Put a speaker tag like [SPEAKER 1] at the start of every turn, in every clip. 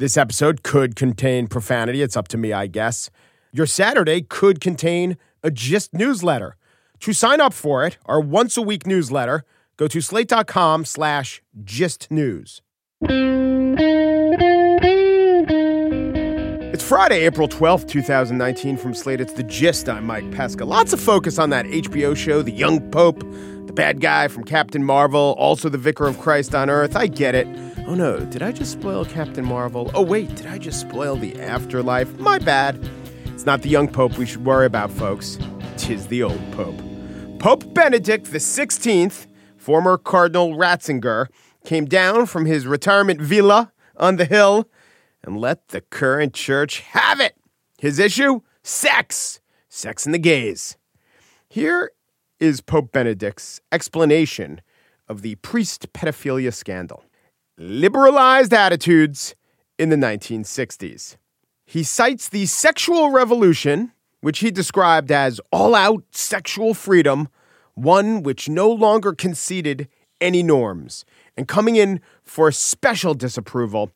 [SPEAKER 1] This episode could contain profanity. It's up to me, I guess. Your Saturday could contain a Gist newsletter. To sign up for it, our once a week newsletter, go to slate.com slash gist news. It's Friday, April 12th, 2019. From Slate, it's The Gist. I'm Mike Pesca. Lots of focus on that HBO show, The Young Pope, the bad guy from Captain Marvel, also the Vicar of Christ on Earth. I get it. Oh no, did I just spoil Captain Marvel? Oh wait, did I just spoil the afterlife? My bad. It's not the young pope we should worry about, folks. Tis the old pope. Pope Benedict XVI, former Cardinal Ratzinger, came down from his retirement villa on the hill and let the current church have it. His issue? Sex. Sex and the gays. Here is Pope Benedict's explanation of the priest pedophilia scandal. Liberalized attitudes in the 1960s. He cites the sexual revolution, which he described as all out sexual freedom, one which no longer conceded any norms. And coming in for special disapproval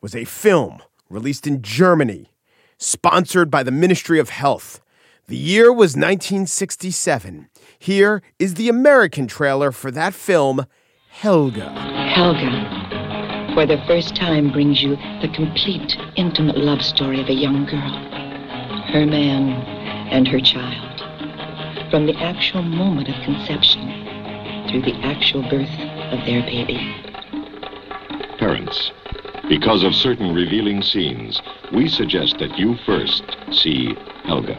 [SPEAKER 1] was a film released in Germany, sponsored by the Ministry of Health. The year was 1967. Here is the American trailer for that film, Helga.
[SPEAKER 2] Helga, for the first time, brings you the complete, intimate love story of a young girl, her man, and her child. From the actual moment of conception through the actual birth of their baby.
[SPEAKER 3] Parents, because of certain revealing scenes, we suggest that you first see Helga.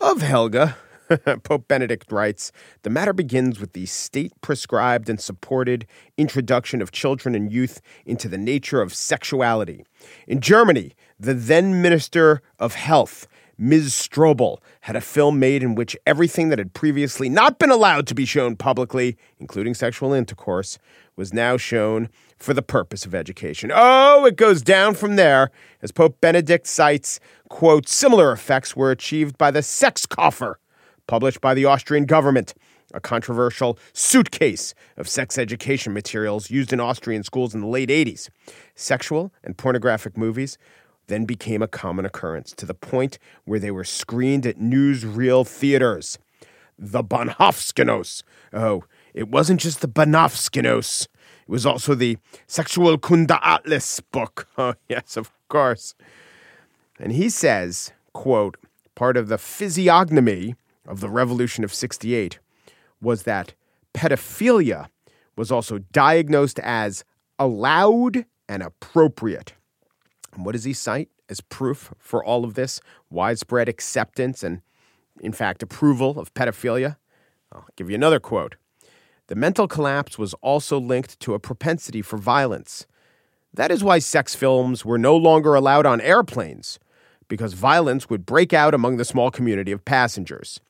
[SPEAKER 1] Of Helga, Pope Benedict writes The matter begins with the state prescribed and supported introduction of children and youth into the nature of sexuality. In Germany, the then Minister of Health, Ms. Strobel, had a film made in which everything that had previously not been allowed to be shown publicly, including sexual intercourse, was now shown for the purpose of education. Oh, it goes down from there, as Pope Benedict cites, quote, similar effects were achieved by the sex coffer, published by the Austrian government, a controversial suitcase of sex education materials used in Austrian schools in the late 80s. Sexual and pornographic movies then became a common occurrence to the point where they were screened at newsreel theaters. The Bahnhofskinos. Oh, it wasn't just the Bahnhofskinos. It was also the Sexualkunde Atlas book. Oh, yes, of course. And he says, quote, part of the physiognomy of the revolution of 68 was that pedophilia was also diagnosed as allowed and appropriate. And what does he cite as proof for all of this widespread acceptance and, in fact, approval of pedophilia? I'll give you another quote. The mental collapse was also linked to a propensity for violence. That is why sex films were no longer allowed on airplanes, because violence would break out among the small community of passengers.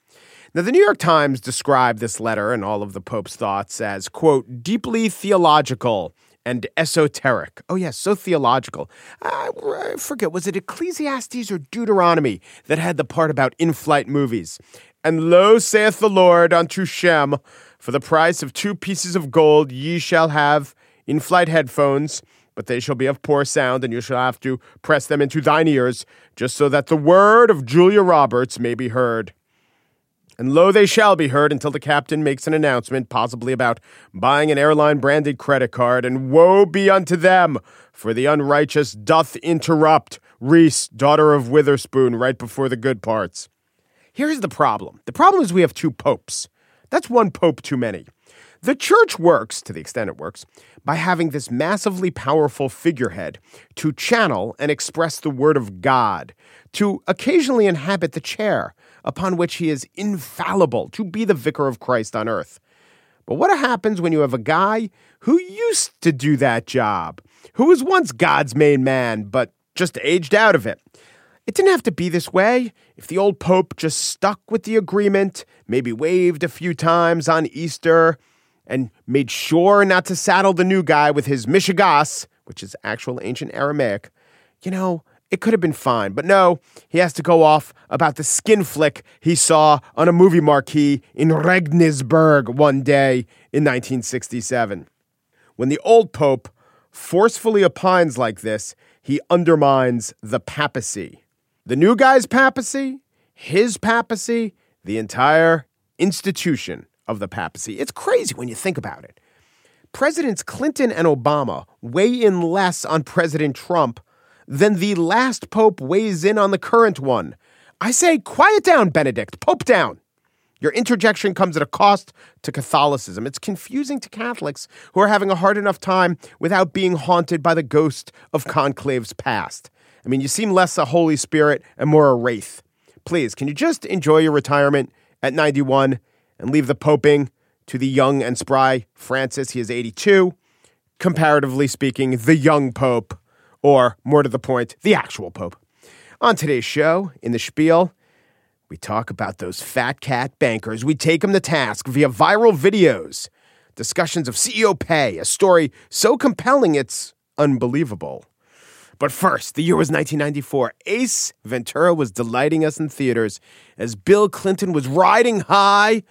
[SPEAKER 1] Now, the New York Times described this letter and all of the Pope's thoughts as, quote, deeply theological and esoteric. Oh, yes, so theological. I, I forget, was it Ecclesiastes or Deuteronomy that had the part about in flight movies? And lo, saith the Lord unto Shem, for the price of two pieces of gold ye shall have in flight headphones, but they shall be of poor sound, and you shall have to press them into thine ears, just so that the word of Julia Roberts may be heard. And lo, they shall be heard until the captain makes an announcement, possibly about buying an airline branded credit card, and woe be unto them, for the unrighteous doth interrupt Reese, daughter of Witherspoon, right before the good parts. Here's the problem the problem is we have two popes. That's one pope too many. The church works, to the extent it works, by having this massively powerful figurehead to channel and express the word of God, to occasionally inhabit the chair upon which he is infallible, to be the vicar of Christ on earth. But what happens when you have a guy who used to do that job, who was once God's main man, but just aged out of it. It didn't have to be this way. If the old Pope just stuck with the agreement, maybe waved a few times on Easter, and made sure not to saddle the new guy with his mishigas, which is actual ancient Aramaic, you know, it could have been fine. But no, he has to go off about the skin flick he saw on a movie marquee in Regensburg one day in 1967. When the old Pope forcefully opines like this, he undermines the papacy. The new guy's papacy, his papacy, the entire institution of the papacy. It's crazy when you think about it. Presidents Clinton and Obama weigh in less on President Trump than the last pope weighs in on the current one. I say, quiet down, Benedict, pope down. Your interjection comes at a cost to Catholicism. It's confusing to Catholics who are having a hard enough time without being haunted by the ghost of conclaves past. I mean, you seem less a Holy Spirit and more a wraith. Please, can you just enjoy your retirement at 91 and leave the poping to the young and spry Francis? He is 82. Comparatively speaking, the young pope, or more to the point, the actual pope. On today's show, in the spiel, we talk about those fat cat bankers. We take them to task via viral videos, discussions of CEO pay, a story so compelling it's unbelievable. But first, the year was 1994. Ace Ventura was delighting us in theaters as Bill Clinton was riding high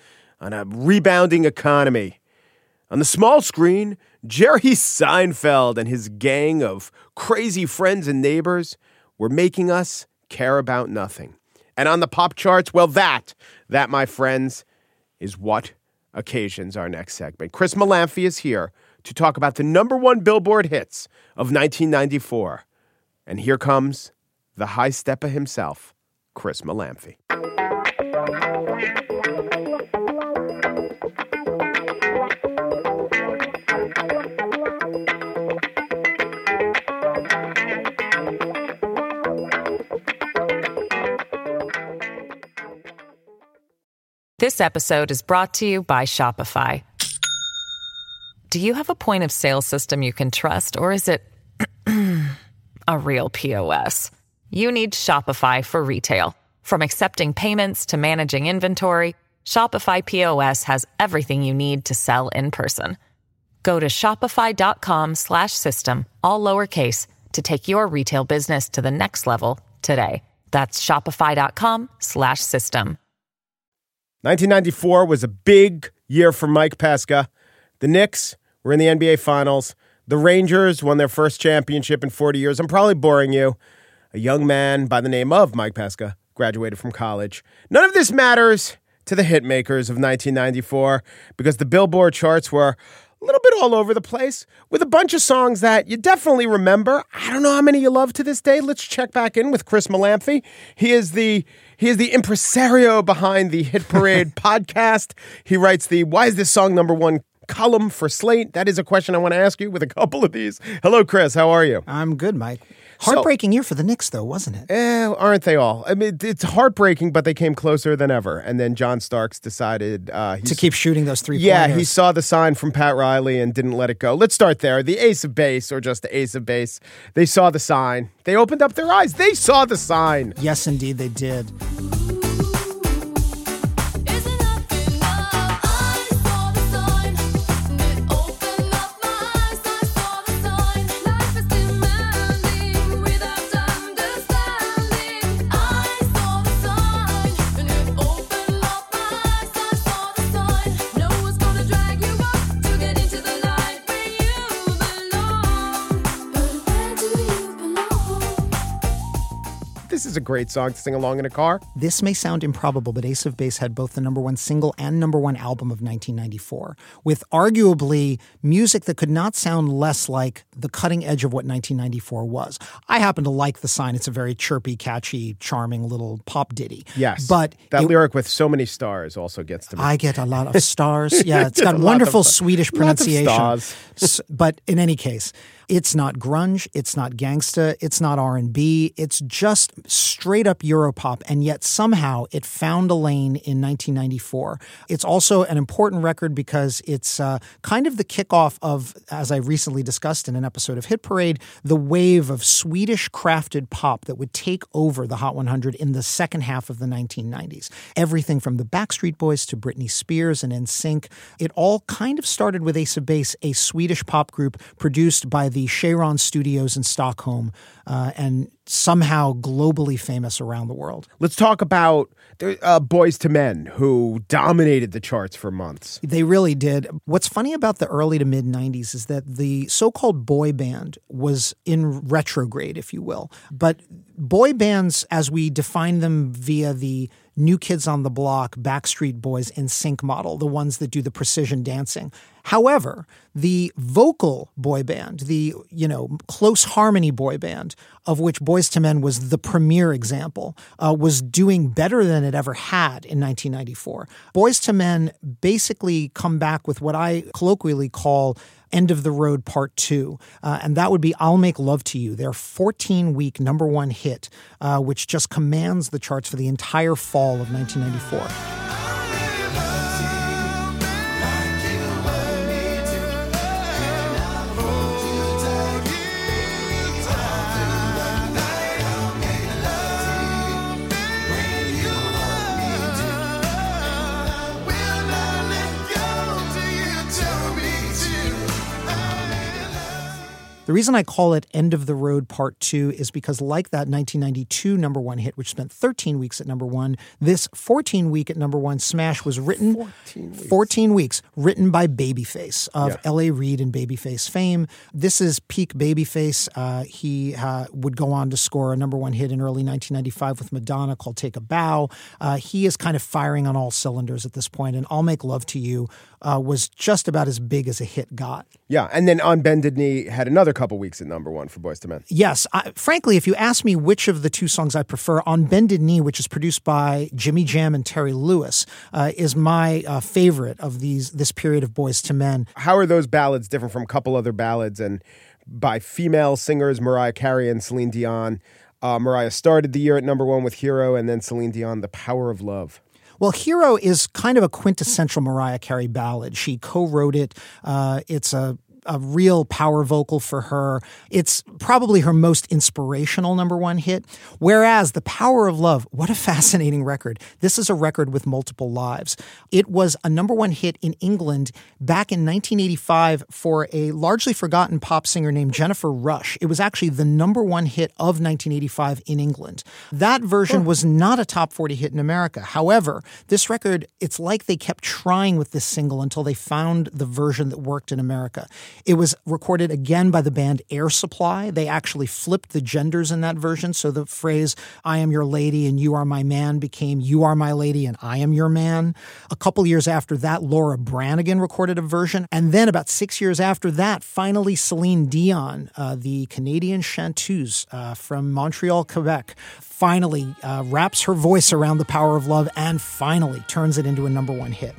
[SPEAKER 1] on a rebounding economy. On the small screen, Jerry Seinfeld and his gang of crazy friends and neighbors were making us care about nothing. And on the pop charts, well, that, that, my friends, is what occasions our next segment. Chris Molanphy is here to talk about the number one Billboard hits of 1994. And here comes the high stepper himself, Chris Molanphy.
[SPEAKER 4] This episode is brought to you by Shopify. Do you have a point of sale system you can trust, or is it real POS? You need Shopify for retail. From accepting payments to managing inventory, Shopify POS has everything you need to sell in person. Go to shopify.com slash system, all lowercase, to take your retail business to the next level today. That's shopify.com slash system.
[SPEAKER 1] 1994 was a big year for Mike Pesca. The Knicks were in the NBA Finals. The Rangers won their first championship in 40 years. I'm probably boring you. A young man by the name of Mike Pesca graduated from college. None of this matters to the hitmakers of 1994 because the Billboard charts were a little bit all over the place with a bunch of songs that you definitely remember. I don't know how many you love to this day. Let's check back in with Chris Molanphy. He is the he is the impresario behind the Hit Parade podcast. He writes the Why is this song number one column for Slate? That is a question I want to ask you with a couple of these. Hello, Chris. How are you?
[SPEAKER 5] I'm good, Mike. Heartbreaking year for the Knicks, though, wasn't it?
[SPEAKER 1] Eh, aren't they all? I mean, it's heartbreaking, but they came closer than ever. And then John Starks decided uh,
[SPEAKER 5] to keep shooting those three.
[SPEAKER 1] Yeah, he saw the sign from Pat Riley and didn't let it go. Let's start there. The ace of base, or just the ace of base, they saw the sign. They opened up their eyes. They saw the sign.
[SPEAKER 5] Yes, indeed, they did.
[SPEAKER 1] Is a great song to sing along in a car.
[SPEAKER 5] This may sound improbable, but Ace of Base had both the number one single and number one album of 1994, with arguably music that could not sound less like the cutting edge of what 1994 was. I happen to like the sign. It's a very chirpy, catchy, charming little pop ditty.
[SPEAKER 1] Yes.
[SPEAKER 5] But
[SPEAKER 1] that
[SPEAKER 5] it,
[SPEAKER 1] lyric with so many stars also gets to me.
[SPEAKER 5] I get a lot of stars. Yeah, it's got wonderful Swedish pronunciation. but in any case, It's not grunge, it's not gangsta, it's not R&B, it's just straight up Europop and yet somehow it found a lane in 1994. It's also an important record because it's uh, kind of the kickoff of as I recently discussed in an episode of Hit Parade, the wave of Swedish crafted pop that would take over the Hot 100 in the second half of the 1990s. Everything from the Backstreet Boys to Britney Spears and NSYNC, it all kind of started with Ace of Base, a Swedish pop group produced by the Cheiron Studios in Stockholm uh, and somehow globally famous around the world.
[SPEAKER 1] Let's talk about uh, Boyz II Men, who dominated the charts for months.
[SPEAKER 5] They really did. What's funny about the early to mid 90s is that the so called boy band was in retrograde, if you will. But boy bands, as we define them via the New Kids on the Block, Backstreet Boys, NSYNC model, the ones that do the precision dancing. However, the vocal boy band, the you know close harmony boy band, of which Boyz II Men was the premier example, uh, was doing better than it ever had in 1994. Boyz II Men basically come back with what I colloquially call End of the Road Part 2. Uh, and that would be I'll Make Love to You, their 14 week number one hit, uh, which just commands the charts for the entire fall of 1994. The reason I call it End of the Road Part 2 is because, like that 1992 number one hit, which spent 13 weeks at number one, this 14 week at number one smash was written 14 weeks, 14 weeks written by Babyface of yeah. L.A. Reid and Babyface fame. This is peak Babyface. Uh, he uh, would go on to score a number one hit in early 1995 with Madonna called Take a Bow. Uh, he is kind of firing on all cylinders at this point, and I'll Make Love to You uh, was just about as big as a hit got.
[SPEAKER 1] Yeah, and then On Bended Knee had another couple weeks at number one for Boyz II Men.
[SPEAKER 5] Yes, I, frankly, if you ask me which of the two songs I prefer, On Bended Knee, which is produced by Jimmy Jam and Terry Lewis, uh, is my uh, favorite of these this period of Boyz II Men.
[SPEAKER 1] How are those ballads different from a couple other ballads and by female singers, Mariah Carey and Celine Dion? Uh, Mariah started the year at number one with Hero, and then Celine Dion, The Power of Love.
[SPEAKER 5] Well, Hero is kind of a quintessential Mariah Carey ballad. She co wrote it. Uh, it's a a real power vocal for her. It's probably her most inspirational number one hit. Whereas The Power of Love, what a fascinating record. This is a record with multiple lives. It was a number one hit in England back in 1985 for a largely forgotten pop singer named Jennifer Rush. It was actually the number one hit of 1985 in England. That version was not a top 40 hit in America. However, this record, it's like they kept trying with this single until they found the version that worked in America. It was recorded again by the band Air Supply. They actually flipped the genders in that version. So the phrase, I am your lady and you are my man, became you are my lady and I am your man. A couple years after that, Laura Branigan recorded a version. And then about six years after that, finally Celine Dion, uh, the Canadian chanteuse uh, from Montreal, Quebec, finally uh, wraps her voice around the power of love and finally turns it into a number one hit.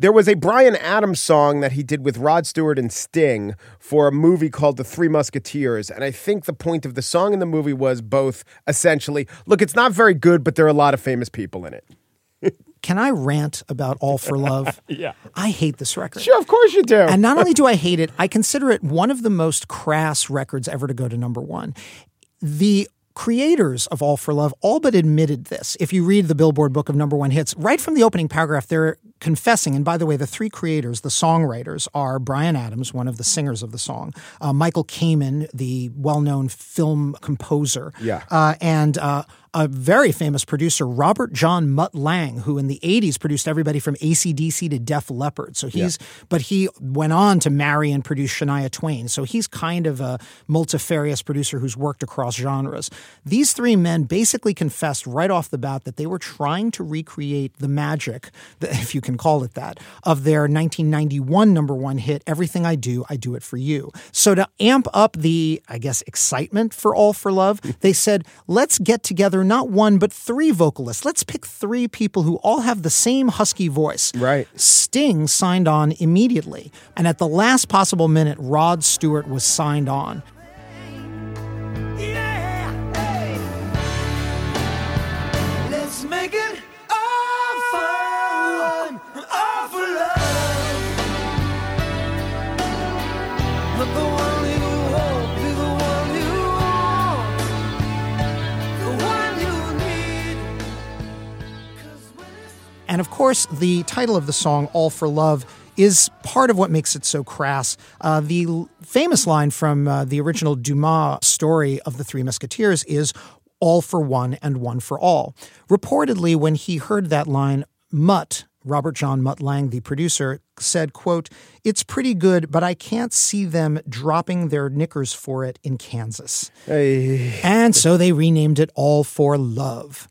[SPEAKER 1] There was a Bryan Adams song that he did with Rod Stewart and Sting for a movie called The Three Musketeers. And I think the point of the song in the movie was both essentially look, it's not very good, but there are a lot of famous people in it.
[SPEAKER 5] Can I rant about All for Love?
[SPEAKER 1] yeah.
[SPEAKER 5] I hate this record.
[SPEAKER 1] Sure, of course you do.
[SPEAKER 5] and not only do I hate it, I consider it one of the most crass records ever to go to number one. The creators of All for Love all but admitted this. If you read the Billboard Book of Number One Hits, right from the opening paragraph, they're confessing. And by the way, the three creators, the songwriters, are Bryan Adams, one of the singers of the song, uh, Michael Kamen, the well known film composer,
[SPEAKER 1] yeah.
[SPEAKER 5] Uh, and uh, a very famous producer, Robert John Mutt Lange, who in the 80s produced everybody from ACDC to Def Leppard. So he's, yeah. but he went on to marry and produce Shania Twain. So he's kind of a multifarious producer who's worked across genres. These three men basically confessed right off the bat that they were trying to recreate the magic, if you can call it that, of their 1991 number one hit, Everything I Do, I Do It For You. So to amp up the, I guess, excitement for All for Love, they said, let's get together not one, but three vocalists. Let's pick three people who all have the same husky voice.
[SPEAKER 1] Right.
[SPEAKER 5] Sting signed on immediately. And at the last possible minute, Rod Stewart was signed on. And of course, the title of the song, All for Love, is part of what makes it so crass. Uh, the l- famous line from uh, the original Dumas story of the Three Musketeers is all for one and one for all. Reportedly, when he heard that line, Mutt, Robert John Mutt Lange, the producer, said, quote, It's pretty good, but I can't see them dropping their knickers for it in Kansas. Hey. And so they renamed it All for Love.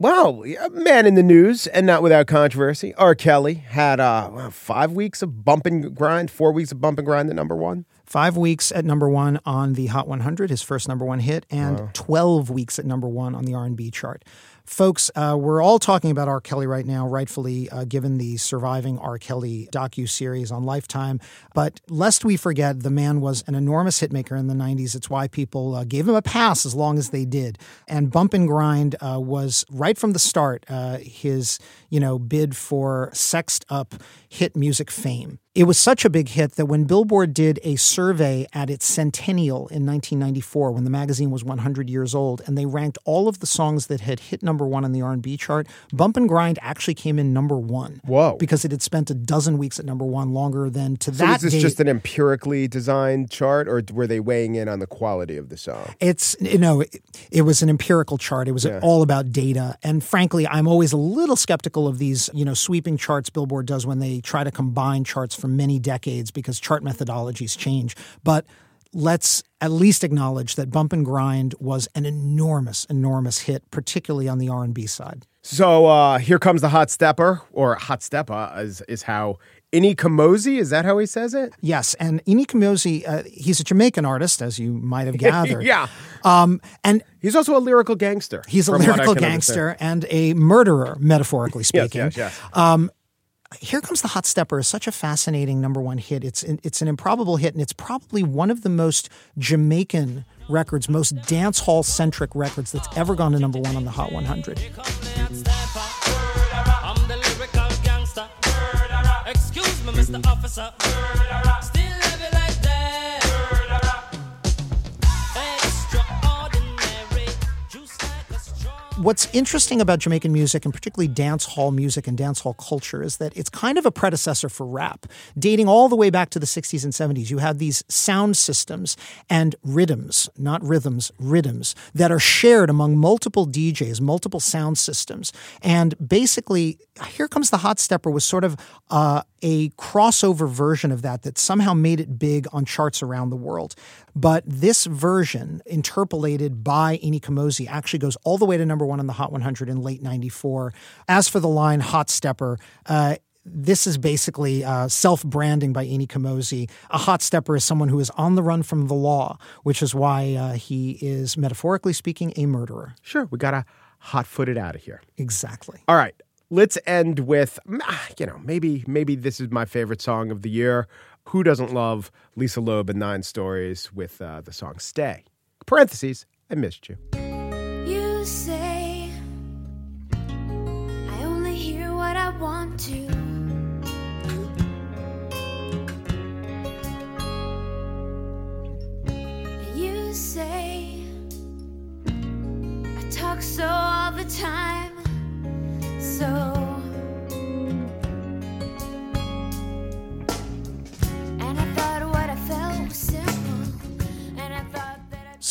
[SPEAKER 1] Well, a man in the news and not without controversy. R. Kelly had uh, five weeks of bump and grind, four weeks of bump and grind at number one.
[SPEAKER 5] Five weeks at number one on the Hot 100, his first number one hit, and wow. 12 weeks at number one on the R&B chart. Folks, uh, we're all talking about R. Kelly right now, rightfully, uh, given the surviving R. Kelly docu series on Lifetime. But lest we forget, the man was an enormous hitmaker in the '90s. It's why people uh, gave him a pass as long as they did. And Bump and Grind uh, was right from the start uh, his, you know, bid for sexed up hit music fame. It was such a big hit that when Billboard did a survey at its centennial in 1994, when the magazine was 100 years old, and they ranked all of the songs that had hit number one on the R&B chart, "Bump and Grind" actually came in number one.
[SPEAKER 1] Whoa!
[SPEAKER 5] Because it had spent a dozen weeks at number one, longer than to
[SPEAKER 1] so
[SPEAKER 5] that.
[SPEAKER 1] Was this
[SPEAKER 5] date.
[SPEAKER 1] just an empirically designed chart, or were they weighing in on the quality of the song?
[SPEAKER 5] It's you know, it, it was an empirical chart. It was yeah. all about data, and frankly, I'm always a little skeptical of these you know sweeping charts Billboard does when they try to combine charts from many decades because chart methodologies change. But let's at least acknowledge that Bump and Grind was an enormous, enormous hit, particularly on the R&B side.
[SPEAKER 1] So uh, here comes the hot stepper, or hot stepper is, is how Ini Kamoze, is that how he says it?
[SPEAKER 5] Yes, and Ini Kamoze, uh, he's a Jamaican artist, as you might have gathered.
[SPEAKER 1] yeah. Um, and he's also a lyrical gangster.
[SPEAKER 5] He's a lyrical gangster understand. and a murderer, metaphorically speaking.
[SPEAKER 1] yes, yes, yes. Um,
[SPEAKER 5] here Comes the Hot Stepper is such a fascinating number one hit. It's it's an improbable hit, and it's probably one of the most Jamaican records, most dance hall centric records that's ever gone to number one on the Hot 100. Excuse me, Mr. Officer. What's interesting about Jamaican music and particularly dance hall music and dance hall culture is that it's kind of a predecessor for rap. Dating all the way back to the 60s and 70s, you have these sound systems and rhythms, not rhythms, rhythms that are shared among multiple DJs, multiple sound systems. And basically, Here Comes the Hot Stepper was sort of uh, a crossover version of that that somehow made it big on charts around the world. But this version, interpolated by Ini Kamoze, actually goes all the way to number one on the Hot 100 in late 94. As for the line Hot Stepper, uh, this is basically uh, self branding by Ini Kamoze. A hot stepper is someone who is on the run from the law, which is why uh, he is, metaphorically speaking, a murderer.
[SPEAKER 1] Sure, we got to hot foot it out of here.
[SPEAKER 5] Exactly.
[SPEAKER 1] All right let's end with you know maybe maybe this is my favorite song of the year. Who doesn't love Lisa Loeb and Nine Stories with uh, the song "Stay"? Parentheses. I missed you. You say I only hear what I want to. You say I talk so all the time so.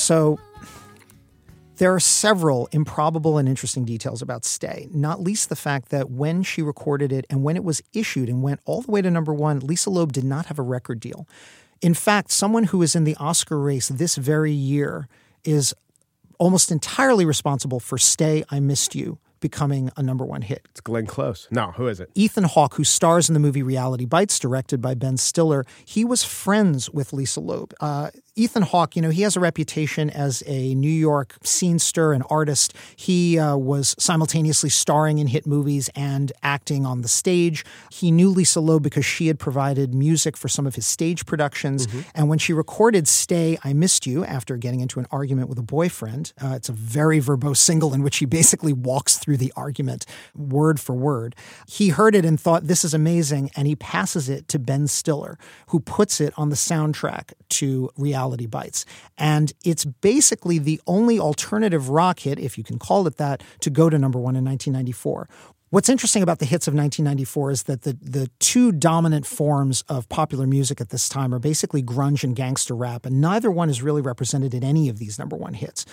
[SPEAKER 1] So,
[SPEAKER 5] There are several improbable and interesting details about Stay, not least the fact that when she recorded it and when it was issued and went all the way to number one, Lisa Loeb did not have a record deal. In fact, someone who is in the Oscar race this very year is almost entirely responsible for Stay, I Missed You, becoming a number one hit.
[SPEAKER 1] It's Glenn Close. No, who is it?
[SPEAKER 5] Ethan Hawke, who stars in the movie Reality Bites, directed by Ben Stiller, he was friends with Lisa Loeb. Uh, Ethan Hawke, you know, he has a reputation as a New York scenester and artist. He uh, was simultaneously starring in hit movies and acting on the stage. He knew Lisa Loeb because she had provided music for some of his stage productions. Mm-hmm. And when she recorded Stay, I Missed You after getting into an argument with a boyfriend, uh, it's a very verbose single in which he basically walks through the argument word for word. He heard it and thought, this is amazing. And he passes it to Ben Stiller, who puts it on the soundtrack to Reality Reality Bites. And it's basically the only alternative rock hit, if you can call it that, to go to number one in 1994. What's interesting about the hits of 1994 is that the, the two dominant forms of popular music at this time are basically grunge and gangster rap, and neither one is really represented in any of these number one hits.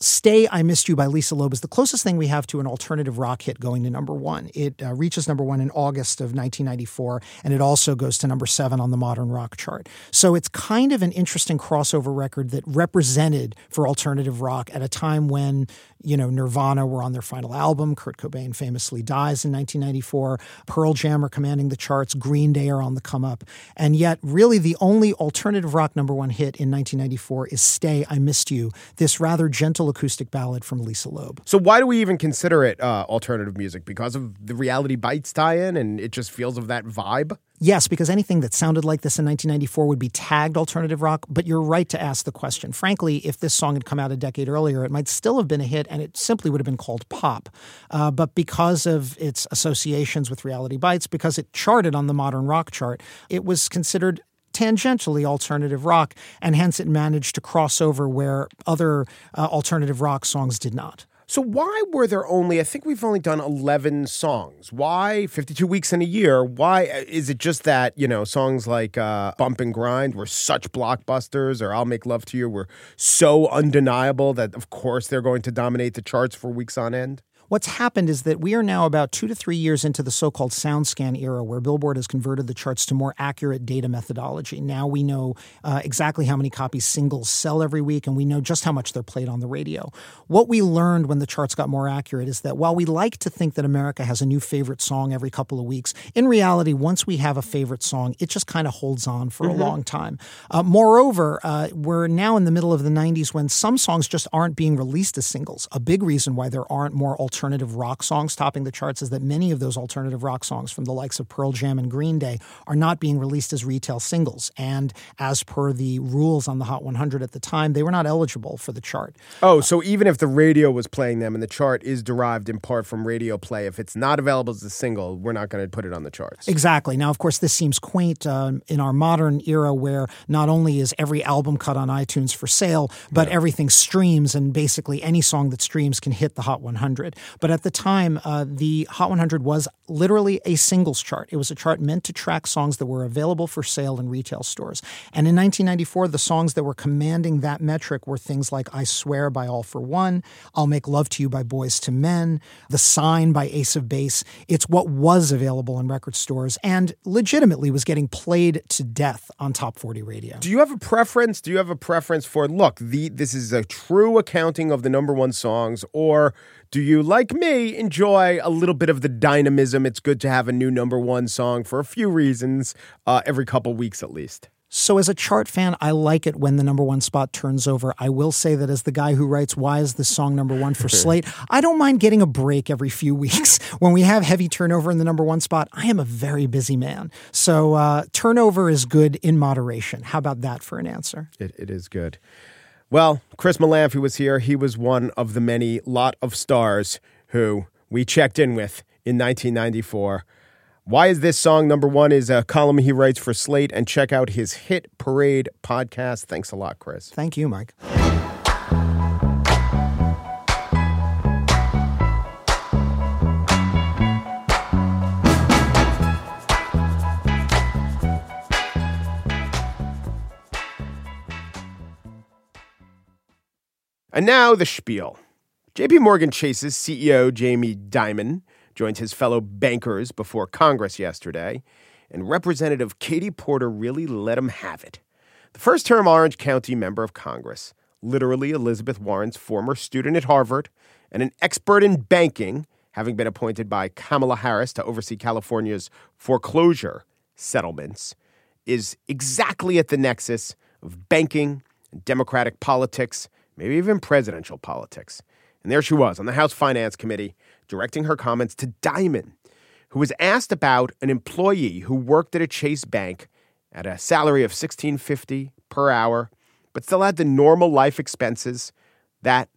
[SPEAKER 5] Stay I Missed You by Lisa Loeb is the closest thing we have to an alternative rock hit going to number one. It uh, reaches number one in August of 1994, and it also goes to number seven on the modern rock chart. So it's kind of an interesting crossover record that represented for alternative rock at a time when, you know, Nirvana were on their final album. Kurt Cobain famously dies in 1994. Pearl Jam are commanding the charts. Green Day are on the come up. And yet, really, the only alternative rock number one hit in 1994 is Stay I Missed You, this rather gentle acoustic ballad from Lisa Loeb.
[SPEAKER 1] So why do we even consider it uh, alternative music? Because of the Reality Bites tie-in, and it just feels of that vibe.
[SPEAKER 5] Yes, because anything that sounded like this in 1994 would be tagged alternative rock. But you're right to ask the question. Frankly, if this song had come out a decade earlier, it might still have been a hit, and it simply would have been called pop. Uh, but because of its associations with Reality Bites, because it charted on the modern rock chart, it was considered tangentially alternative rock, and hence it managed to cross over where other uh, alternative rock songs did not.
[SPEAKER 1] So why were there only I think we've only done 11 songs. Why 52 weeks in a year? Why is it just that, you know, songs like uh, Bump and Grind were such blockbusters or I'll Make Love to You were so undeniable that of course they're going to dominate the charts for weeks on end?
[SPEAKER 5] What's happened is that we are now about two to three years into the so called SoundScan era, where Billboard has converted the charts to more accurate data methodology. Now we know uh, exactly how many copies singles sell every week, and we know just how much they're played on the radio. What we learned when the charts got more accurate is that while we like to think that America has a new favorite song every couple of weeks, in reality, once we have a favorite song, it just kind of holds on for mm-hmm. a long time. Uh, moreover, uh, we're now in the middle of the 90s when some songs just aren't being released as singles. A big reason why there aren't more alternative rock songs topping the charts is that many of those alternative rock songs from the likes of Pearl Jam and Green Day are not being released as retail singles. And as per the rules on the Hot 100 at the time, they were not eligible for the chart.
[SPEAKER 1] Oh, so even if the radio was playing them and the chart is derived in part from radio play, if it's not available as a single, we're not going to put it on the charts.
[SPEAKER 5] Exactly. Now, of course, this seems quaint uh, in our modern era where not only is every album cut on iTunes for sale, but yeah. everything streams and basically any song that streams can hit the Hot 100. But at the time, uh, the Hot 100 was literally a singles chart. It was a chart meant to track songs that were available for sale in retail stores. And in 1994, the songs that were commanding that metric were things like I Swear by All-4-One, I'll Make Love to You by Boyz II Men, The Sign by Ace of Base. It's what was available in record stores and legitimately was getting played to death on top 40 radio.
[SPEAKER 1] Do you have a preference? Do you have a preference for, look, the, this is a true accounting of the number one songs, or do you, like me, enjoy a little bit of the dynamism? It's good to have a new number one song for a few reasons, uh, every couple weeks at least.
[SPEAKER 5] So, as a chart fan, I like it when the number one spot turns over. I will say that as the guy who writes, Why is this song number one for Slate? I don't mind getting a break every few weeks. When we have heavy turnover in the number one spot, I am a very busy man. So, uh, turnover is good in moderation. How about that for an answer?
[SPEAKER 1] it, it is good. Well, Chris Molanphy was here. He was one of the many lot of stars who we checked in with in 1994. Why is this song number one is a column he writes for Slate and check out his Hit Parade podcast. Thanks a lot, Chris.
[SPEAKER 5] Thank you, Mike.
[SPEAKER 1] And now the spiel. JP Morgan Chase's CEO, Jamie Dimon, joined his fellow bankers before Congress yesterday, and Representative Katie Porter really let him have it. The first term Orange County member of Congress, literally Elizabeth Warren's former student at Harvard and an expert in banking, having been appointed by Kamala Harris to oversee California's foreclosure settlements, is exactly at the nexus of banking and democratic politics, maybe even presidential politics. And there she was on the House Finance Committee directing her comments to Dimon, who was asked about an employee who worked at a Chase bank at a salary of 1650 per hour, but still had the normal life expenses that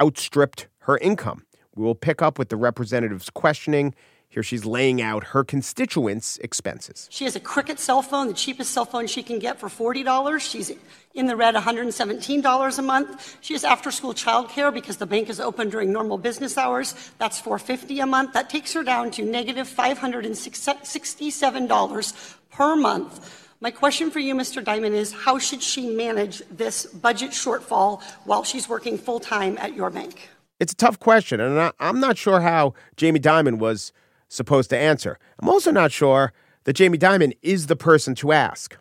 [SPEAKER 1] outstripped her income. We will pick up with the representative's questioning here she's laying out her constituents' expenses.
[SPEAKER 6] She has a Cricket cell phone, the cheapest cell phone she can get for $40. She's in the red $117 a month. She has after school childcare because the bank is open during normal business hours. That's 450 a month. That takes her down to negative $567 per month. My question for you, Mr. Dimon, is how should she manage this budget shortfall while she's working full time at your bank?
[SPEAKER 1] It's a tough question, and I'm not sure how Jamie Dimon was supposed to answer. I'm also not sure that Jamie Dimon is the person to ask.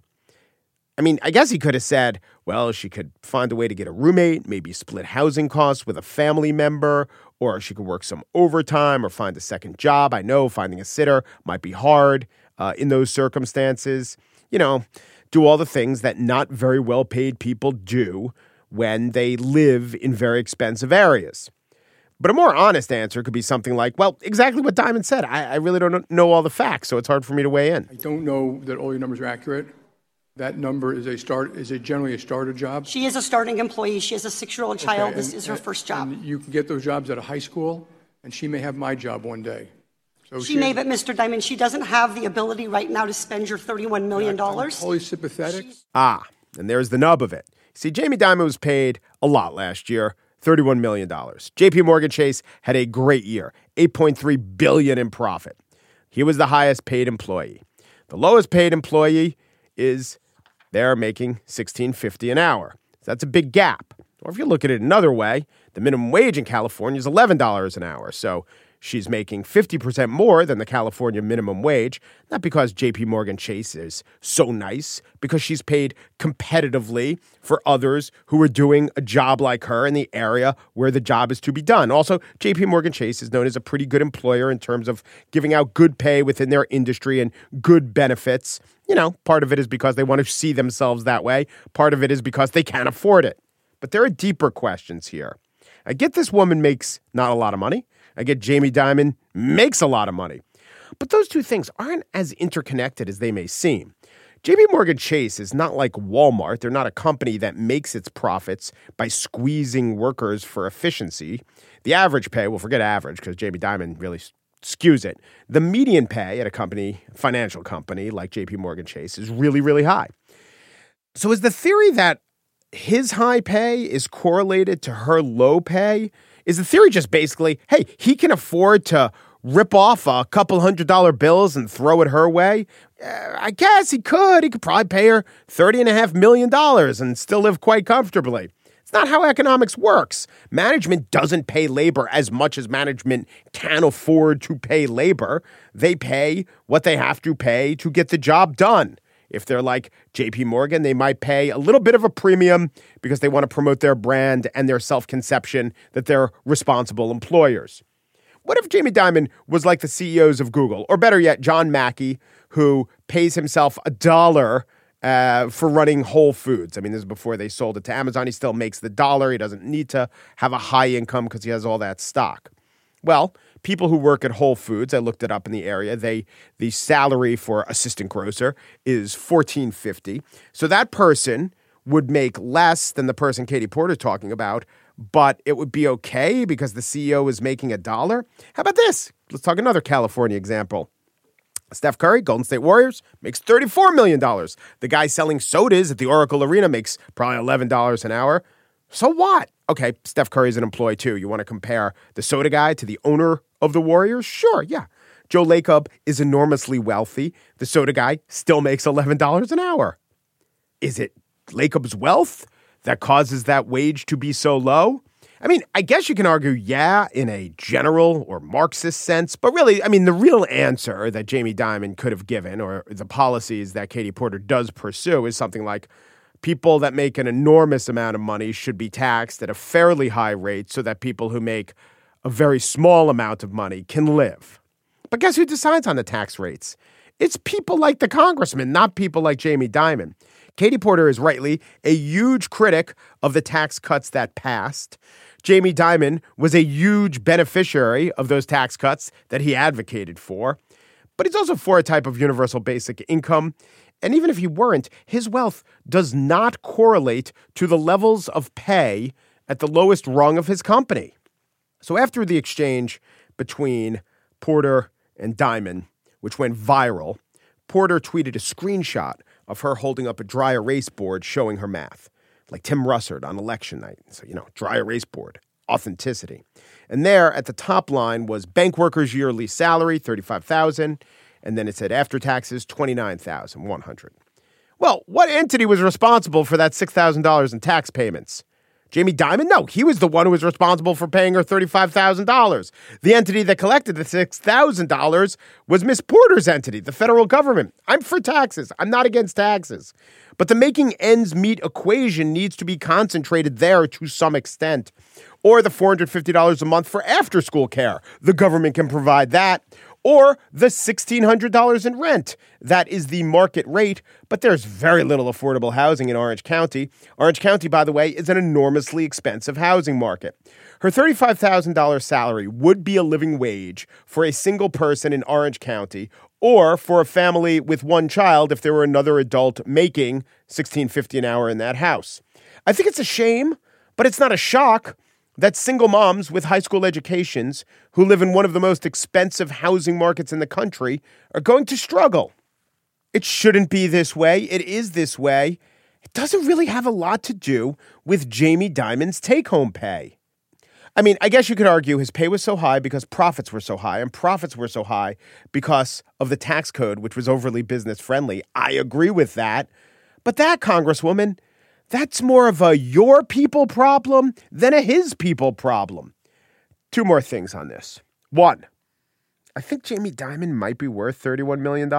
[SPEAKER 1] I mean, I guess he could have said, well, she could find a way to get a roommate, maybe split housing costs with a family member, or she could work some overtime or find a second job. I know finding a sitter might be hard uh, in those circumstances. You know, do all the things that not very well paid people do when they live in very expensive areas. But a more honest answer could be something like, well, exactly what Dimon said. I, I, really don't know all the facts, so it's hard for me to weigh in.
[SPEAKER 7] I don't know that all your numbers are accurate. That number is a start is it generally a starter job?
[SPEAKER 6] She is a starting employee. She has a six-year-old child. Okay, this is her first job.
[SPEAKER 7] you can get those jobs at a high school, and she may have my job one day.
[SPEAKER 6] So she, she may, but Mr. Dimon, she doesn't have the ability right now to spend your $31 million. I'm
[SPEAKER 7] totally sympathetic. She's-
[SPEAKER 1] ah, and there's the nub of it. See, Jamie Dimon was paid a lot last year. $31 million. JP Morgan Chase had a great year, 8.3 billion in profit. He was the highest paid employee. The lowest paid employee is they're making 16.50 an hour. That's a big gap. Or if you look at it another way, the minimum wage in California is $11 an hour. So She's making 50% more than the California minimum wage, not because JP Morgan Chase is so nice, because she's paid competitively for others who are doing a job like her in the area where the job is to be done. Also, JP Morgan Chase is known as a pretty good employer in terms of giving out good pay within their industry and good benefits. You know, part of it is because they want to see themselves that way, part of it is because they can't afford it. But there are deeper questions here. I get this woman makes not a lot of money. I get Jamie Dimon makes a lot of money. But those two things aren't as interconnected as they may seem. JP Morgan Chase is not like Walmart. They're not a company that makes its profits by squeezing workers for efficiency. The average pay, well, forget average because Jamie Dimon really skews it. The median pay at a company, financial company like JP Morgan Chase, is really, really high. So is the theory that his high pay is correlated to her low pay is the theory just basically, hey, he can afford to rip off a couple hundred dollar bills and throw it her way? Uh, I guess he could. He could probably pay her $30.5 million and still live quite comfortably. It's not how economics works. Management doesn't pay labor as much as management can afford to pay labor. They pay what they have to pay to get the job done. If they're like JP Morgan, they might pay a little bit of a premium because they want to promote their brand and their self conception that they're responsible employers. What if Jamie Dimon was like the CEOs of Google, or better yet, John Mackey, who pays himself a dollar uh, for running Whole Foods? I mean, this is before they sold it to Amazon. He still makes the dollar. He doesn't need to have a high income because he has all that stock. Well, people who work at Whole Foods, I looked it up in the area, they the salary for assistant grocer is 1450. So that person would make less than the person Katie Porter talking about, but it would be okay because the CEO is making a dollar. How about this? Let's talk another California example. Steph Curry, Golden State Warriors, makes $34 million. The guy selling sodas at the Oracle Arena makes probably $11 an hour. So what? Okay, Steph Curry is an employee too. You want to compare the soda guy to the owner of the Warriors? Sure, yeah. Joe Lacob is enormously wealthy. The soda guy still makes $11 an hour. Is it Lacob's wealth that causes that wage to be so low? I mean, I guess you can argue, yeah, in a general or Marxist sense, but really, I mean, the real answer that Jamie Dimon could have given, or the policies that Katie Porter does pursue, is something like people that make an enormous amount of money should be taxed at a fairly high rate so that people who make a very small amount of money can live. But guess who decides on the tax rates? It's people like the congressman, not people like Jamie Dimon. Katie Porter is rightly a huge critic of the tax cuts that passed. Jamie Dimon was a huge beneficiary of those tax cuts that he advocated for. But he's also for a type of universal basic income. And even if he weren't, his wealth does not correlate to the levels of pay at the lowest rung of his company. So after the exchange between Porter and Dimon, which went viral, Porter tweeted a screenshot of her holding up a dry erase board showing her math, like Tim Russert on election night. So, you know, dry erase board, authenticity. And there at the top line was bank workers' yearly salary, 35000 and then it said after taxes, 29100 Well, what entity was responsible for that $6,000 in tax payments? Jamie Dimon? No, he was the one who was responsible for paying her $35,000. The entity that collected the $6,000 was Miss Porter's entity, the federal government. I'm for taxes. I'm not against taxes. But the making ends meet equation needs to be concentrated there to some extent. Or the $450 a month for after school care. The government can provide that or the $1,600 in rent. That is the market rate, but there's very little affordable housing in Orange County. Orange County, by the way, is an enormously expensive housing market. Her $35,000 salary would be a living wage for a single person in Orange County or for a family with one child if there were another adult making $16.50 an hour in that house. I think it's a shame, but it's not a shock that single moms with high school educations who live in one of the most expensive housing markets in the country are going to struggle. It shouldn't be this way. It is this way. It doesn't really have a lot to do with Jamie Dimon's take home pay. I mean, I guess you could argue his pay was so high because profits were so high, and profits were so high because of the tax code, which was overly business friendly. I agree with that. But that, Congresswoman, that's more of a your people problem than a his people problem. Two more things on this. One, I think Jamie Dimon might be worth $31 million.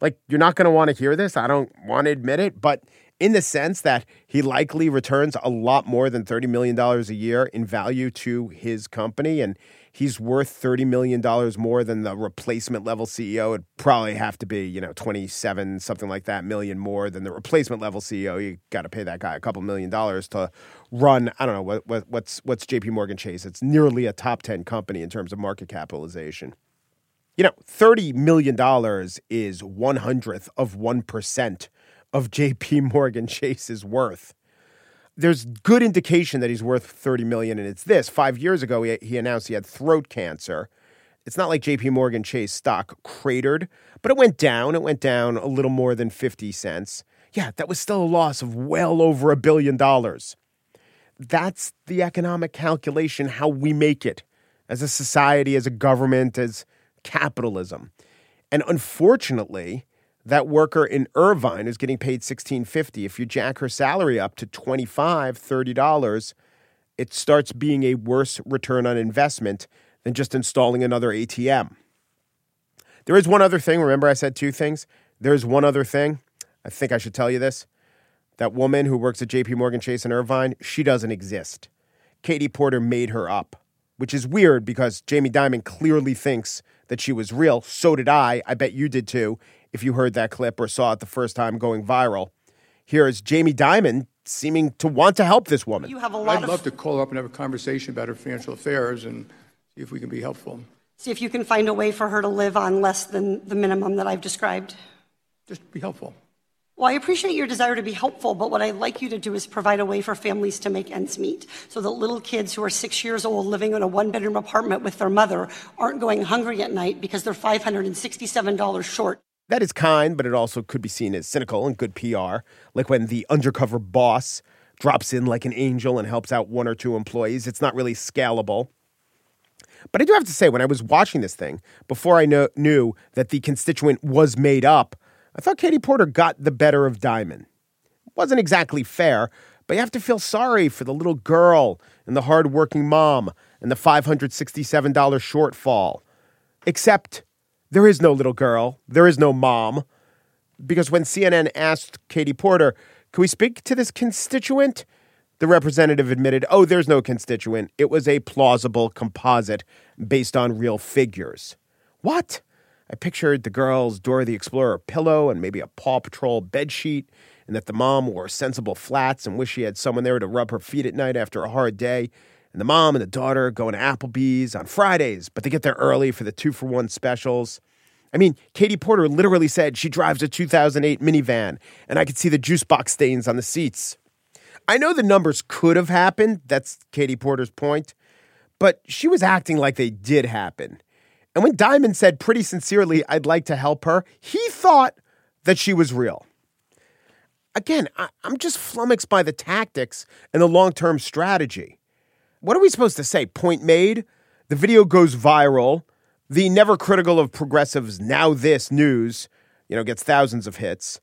[SPEAKER 1] Like, you're not going to want to hear this. I don't want to admit it, but in the sense that he likely returns a lot more than $30 million a year in value to his company. And he's worth $30 million more than the replacement level CEO. It'd probably have to be, you know, 27, something like that, million more than the replacement level CEO. You got to pay that guy a couple million dollars to run, I don't know, what, what, what's, what's JP Morgan Chase? It's nearly a top 10 company in terms of market capitalization. You know, $30 million is one hundredth of 1% of JP Morgan Chase's worth there's good indication that he's worth 30 million and it's this. 5 years ago he, he announced he had throat cancer. It's not like JP Morgan Chase stock cratered but it went down. It went down a little more than 50 cents. Yeah that was still a loss of well over a billion dollars. That's the economic calculation how we make it as a society as a government as capitalism. And unfortunately that worker in Irvine is getting paid $16.50. If you jack her salary up to $25, $30, it starts being a worse return on investment than just installing another ATM. There is one other thing. Remember, I said two things? There's one other thing. I think I should tell you this. That woman who works at JP Morgan Chase in Irvine, she doesn't exist. Katie Porter made her up, which is weird because Jamie Dimon clearly thinks that she was real. So did I. I bet you did too if you heard that clip or saw it the first time going viral. Here is Jamie Dimon seeming to want to help this woman.
[SPEAKER 6] You have a lot
[SPEAKER 7] I'd
[SPEAKER 6] of
[SPEAKER 7] love to call her up and have a conversation about her financial affairs and see if we can be helpful.
[SPEAKER 6] see if you can find a way for her to live on less than the minimum that I've described.
[SPEAKER 7] Just be helpful.
[SPEAKER 6] Well, I appreciate your desire to be helpful, but what I'd like you to do is provide a way for families to make ends meet so that little kids who are six years old living in a one bedroom apartment with their mother aren't going hungry at night because they're $567 short.
[SPEAKER 1] That is kind, but it also could be seen as cynical and good PR, like when the undercover boss drops in like an angel and helps out one or two employees. It's not really scalable. But I do have to say, when I was watching this thing, before I know, knew that the constituent was made up, I thought Katie Porter got the better of Dimon. Wasn't exactly fair, but you have to feel sorry for the little girl and the hardworking mom and the $567 shortfall. Except there is no little girl, there is no mom. Because when CNN asked Katie Porter, Can we speak to this constituent? The representative admitted, Oh, there's no constituent. It was a plausible composite based on real figures. What? I pictured the girl's Dora the Explorer pillow and maybe a Paw Patrol bedsheet, and that the mom wore sensible flats and wished she had someone there to rub her feet at night after a hard day. And the mom and the daughter going to Applebee's on Fridays, but they get there early for the two for one specials. I mean, Katie Porter literally said she drives a 2008 minivan, and I could see the juice box stains on the seats. I know the numbers could have happened. That's Katie Porter's point. But she was acting like they did happen. And when Dimon said pretty sincerely, I'd like to help her, he thought that she was real. Again, I, am just flummoxed by the tactics and the long term strategy. What are we supposed to say? Point made? The video goes viral. The never critical of progressives NowThis News, you know, gets thousands of hits.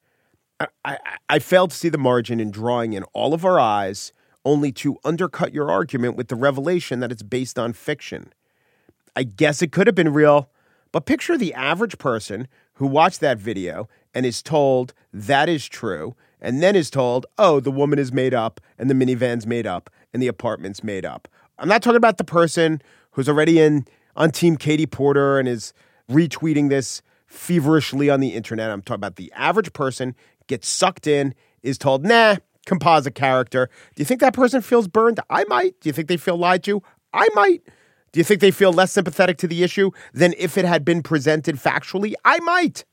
[SPEAKER 1] I, I, I to see the margin in drawing in all of our eyes, only to undercut your argument with the revelation that it's based on fiction. I guess it could have been real, but picture the average person who watched that video and is told that is true, and then is told, oh, the woman is made up, and the minivan's made up, and the apartment's made up. I'm not talking about the person who's already in on Team Katie Porter and is retweeting this feverishly on the internet. I'm talking about the average person gets sucked in, is told, nah, composite character. Do you think that person feels burned? I might. Do you think they feel lied to? I might. Do you think they feel less sympathetic to the issue than if it had been presented factually? I might.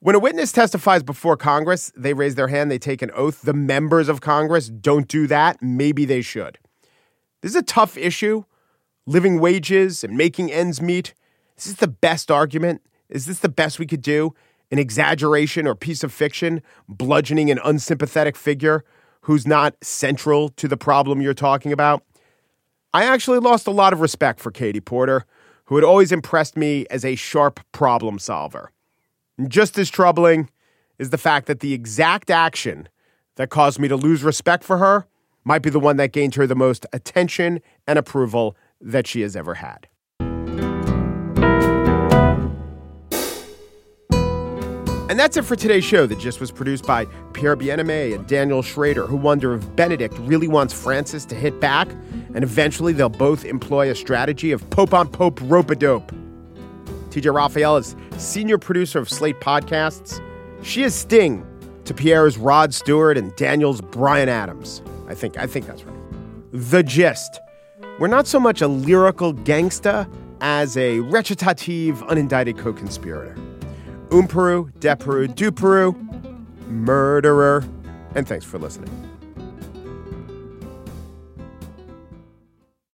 [SPEAKER 1] When a witness testifies before Congress, they raise their hand, they take an oath. The members of Congress don't do that. Maybe they should. This is a tough issue. Living wages and making ends meet. Is this the best argument? Is this the best we could do? An exaggeration or piece of fiction, bludgeoning an unsympathetic figure who's not central to the problem you're talking about? I actually lost a lot of respect for Katie Porter, who had always impressed me as a sharp problem solver. And just as troubling is the fact that the exact action that caused me to lose respect for her might be the one that gained her the most attention and approval that she has ever had. And that's it for today's show that just was produced by Pierre Bienaimé and Daniel Schrader, who wonder if Benedict really wants Francis to hit back, and eventually they'll both employ a strategy of Pope on Pope rope a dope. TJ Raphael is senior producer of Slate Podcasts. She is Sting to Pierre's Rod Stewart and Daniel's Bryan Adams. I think I think that's right. The gist. We're not so much a lyrical gangsta as a recitative, unindicted co-conspirator. Umperu, Deperu, Duperu, murderer, and thanks for listening.